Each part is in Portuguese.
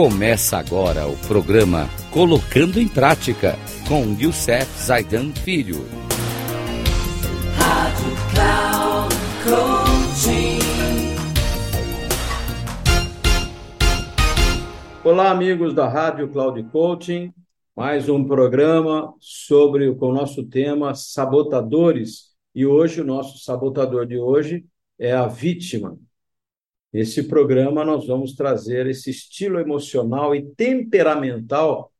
Começa agora o programa Colocando em Prática com Youssef Zaidan Filho. Rádio Cloud Olá, amigos da Rádio Cloud Coaching. Mais um programa sobre com o nosso tema sabotadores. E hoje o nosso sabotador de hoje é a vítima. Nesse programa, nós vamos trazer esse estilo emocional e temperamental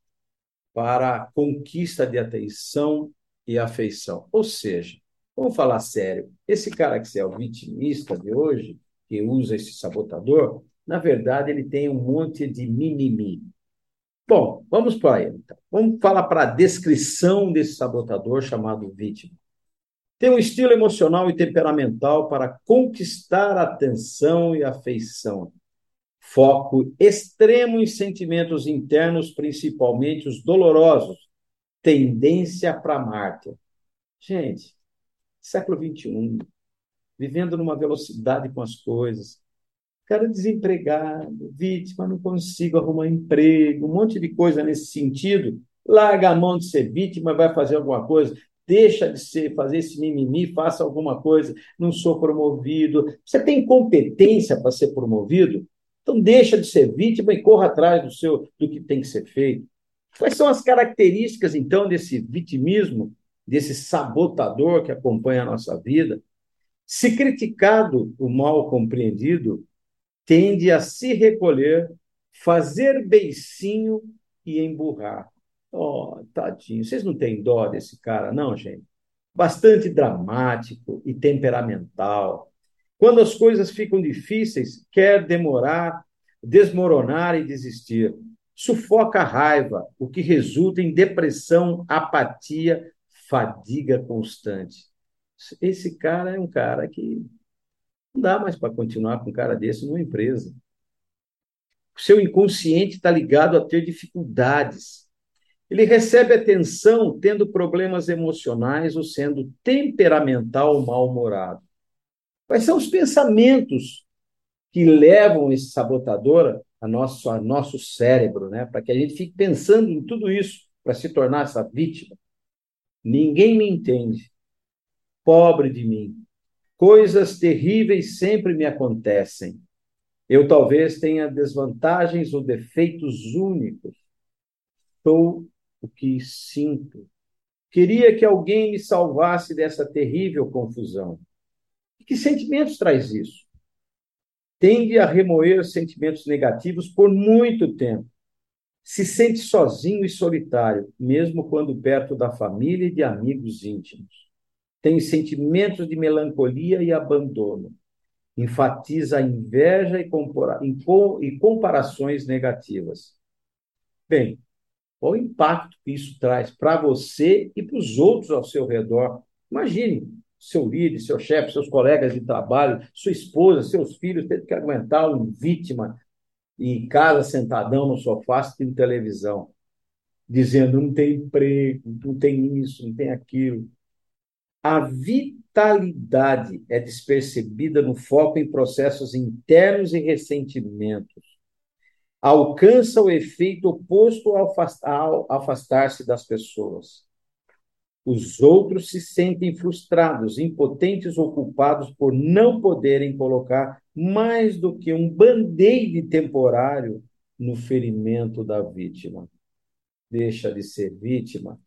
para a conquista de atenção e afeição. Ou seja, vamos falar sério, esse cara que é o vitimista de hoje, que usa esse sabotador, na verdade, ele tem um monte de mimimi. Bom, vamos para ele. Então. Vamos falar para a descrição desse sabotador chamado vítima. Tem um estilo emocional e temperamental para conquistar atenção e afeição. Foco extremo em sentimentos internos, principalmente os dolorosos. Tendência para mártir. Gente, século XXI, vivendo numa velocidade com as coisas. Cara desempregado, vítima, não consigo arrumar emprego, um monte de coisa nesse sentido. Larga a mão de ser vítima, vai fazer alguma coisa deixa de ser, fazer esse mimimi, faça alguma coisa, não sou promovido. Você tem competência para ser promovido? Então deixa de ser vítima e corra atrás do seu do que tem que ser feito. Quais são as características então desse vitimismo, desse sabotador que acompanha a nossa vida? Se criticado o mal compreendido, tende a se recolher, fazer beicinho e emburrar. Oh, tadinho, vocês não têm dó desse cara, não, gente? Bastante dramático e temperamental. Quando as coisas ficam difíceis, quer demorar, desmoronar e desistir. Sufoca a raiva, o que resulta em depressão, apatia, fadiga constante. Esse cara é um cara que não dá mais para continuar com um cara desse numa empresa. O seu inconsciente está ligado a ter dificuldades ele recebe atenção tendo problemas emocionais ou sendo temperamental ou mal-humorado. Quais são os pensamentos que levam esse sabotador a nosso, a nosso cérebro, né? para que a gente fique pensando em tudo isso para se tornar essa vítima? Ninguém me entende. Pobre de mim. Coisas terríveis sempre me acontecem. Eu talvez tenha desvantagens ou defeitos únicos. Estou o que sinto. Queria que alguém me salvasse dessa terrível confusão. E que sentimentos traz isso? Tende a remoer sentimentos negativos por muito tempo. Se sente sozinho e solitário, mesmo quando perto da família e de amigos íntimos. Tem sentimentos de melancolia e abandono. Enfatiza a inveja e comparações negativas. Bem, qual o impacto que isso traz para você e para os outros ao seu redor? Imagine seu líder, seu chefe, seus colegas de trabalho, sua esposa, seus filhos tendo que aguentar um vítima em casa sentadão no sofá assistindo televisão, dizendo não tem emprego, não tem isso, não tem aquilo. A vitalidade é despercebida no foco em processos internos e ressentimentos alcança o efeito oposto ao afastar-se das pessoas. Os outros se sentem frustrados, impotentes ou culpados por não poderem colocar mais do que um band-aid temporário no ferimento da vítima. Deixa de ser vítima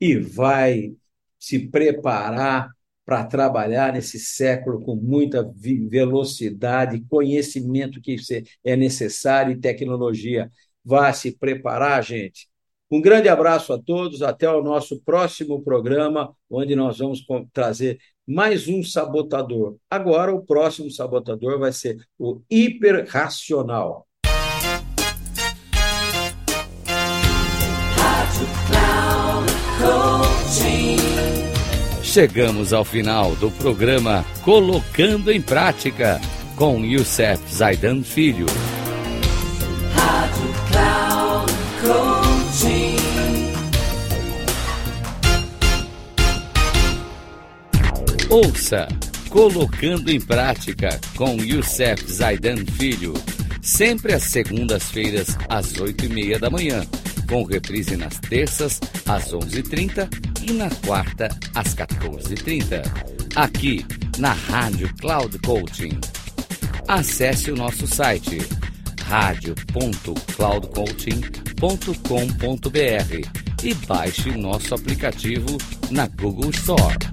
e vai se preparar para trabalhar nesse século com muita velocidade, conhecimento que é necessário e tecnologia. Vá se preparar, gente. Um grande abraço a todos, até o nosso próximo programa, onde nós vamos trazer mais um sabotador. Agora, o próximo sabotador vai ser o hiperracional. Chegamos ao final do programa Colocando em Prática com Youssef Zaidan Filho. Rádio Cloud Coaching. Ouça Colocando em Prática com Youssef Zaidan Filho sempre às segundas-feiras, às oito e meia da manhã, com reprise nas terças, às onze e trinta e na quarta, às 14h30. Aqui, na Rádio Cloud Coaching. Acesse o nosso site radio.cloudcoaching.com.br e baixe nosso aplicativo na Google Store.